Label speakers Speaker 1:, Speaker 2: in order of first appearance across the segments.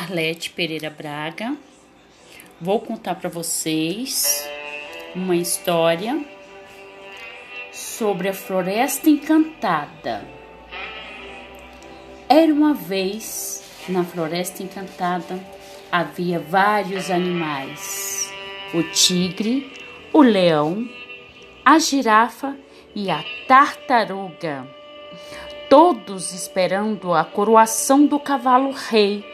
Speaker 1: Arlete Pereira Braga. Vou contar para vocês uma história sobre a Floresta Encantada. Era uma vez na Floresta Encantada havia vários animais: o tigre, o leão, a girafa e a tartaruga todos esperando a coroação do cavalo rei,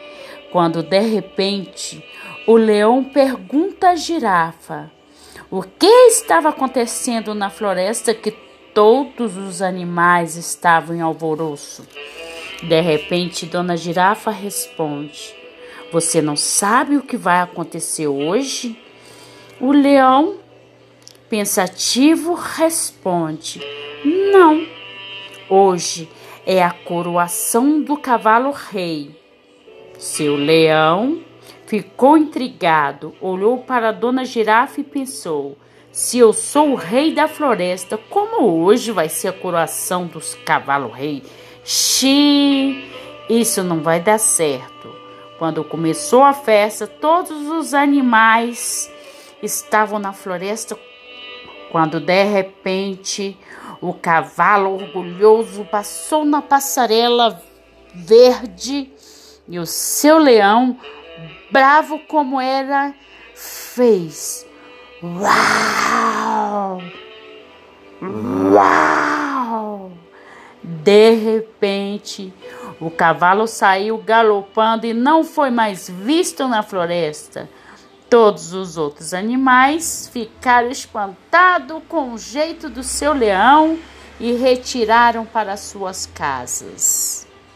Speaker 1: quando de repente o leão pergunta à girafa o que estava acontecendo na floresta que todos os animais estavam em alvoroço. De repente, Dona Girafa responde: Você não sabe o que vai acontecer hoje? O leão, pensativo, responde: Não. Hoje é a coroação do cavalo rei. Seu leão ficou intrigado, olhou para a dona girafa e pensou: se eu sou o rei da floresta, como hoje vai ser a coroação dos cavalo rei? Xi, isso não vai dar certo. Quando começou a festa, todos os animais estavam na floresta quando de repente o cavalo orgulhoso passou na passarela verde e o seu leão, bravo como era, fez uau! Uau! De repente, o cavalo saiu galopando e não foi mais visto na floresta. Todos os outros animais ficaram espantados com o jeito do seu leão e retiraram para suas casas.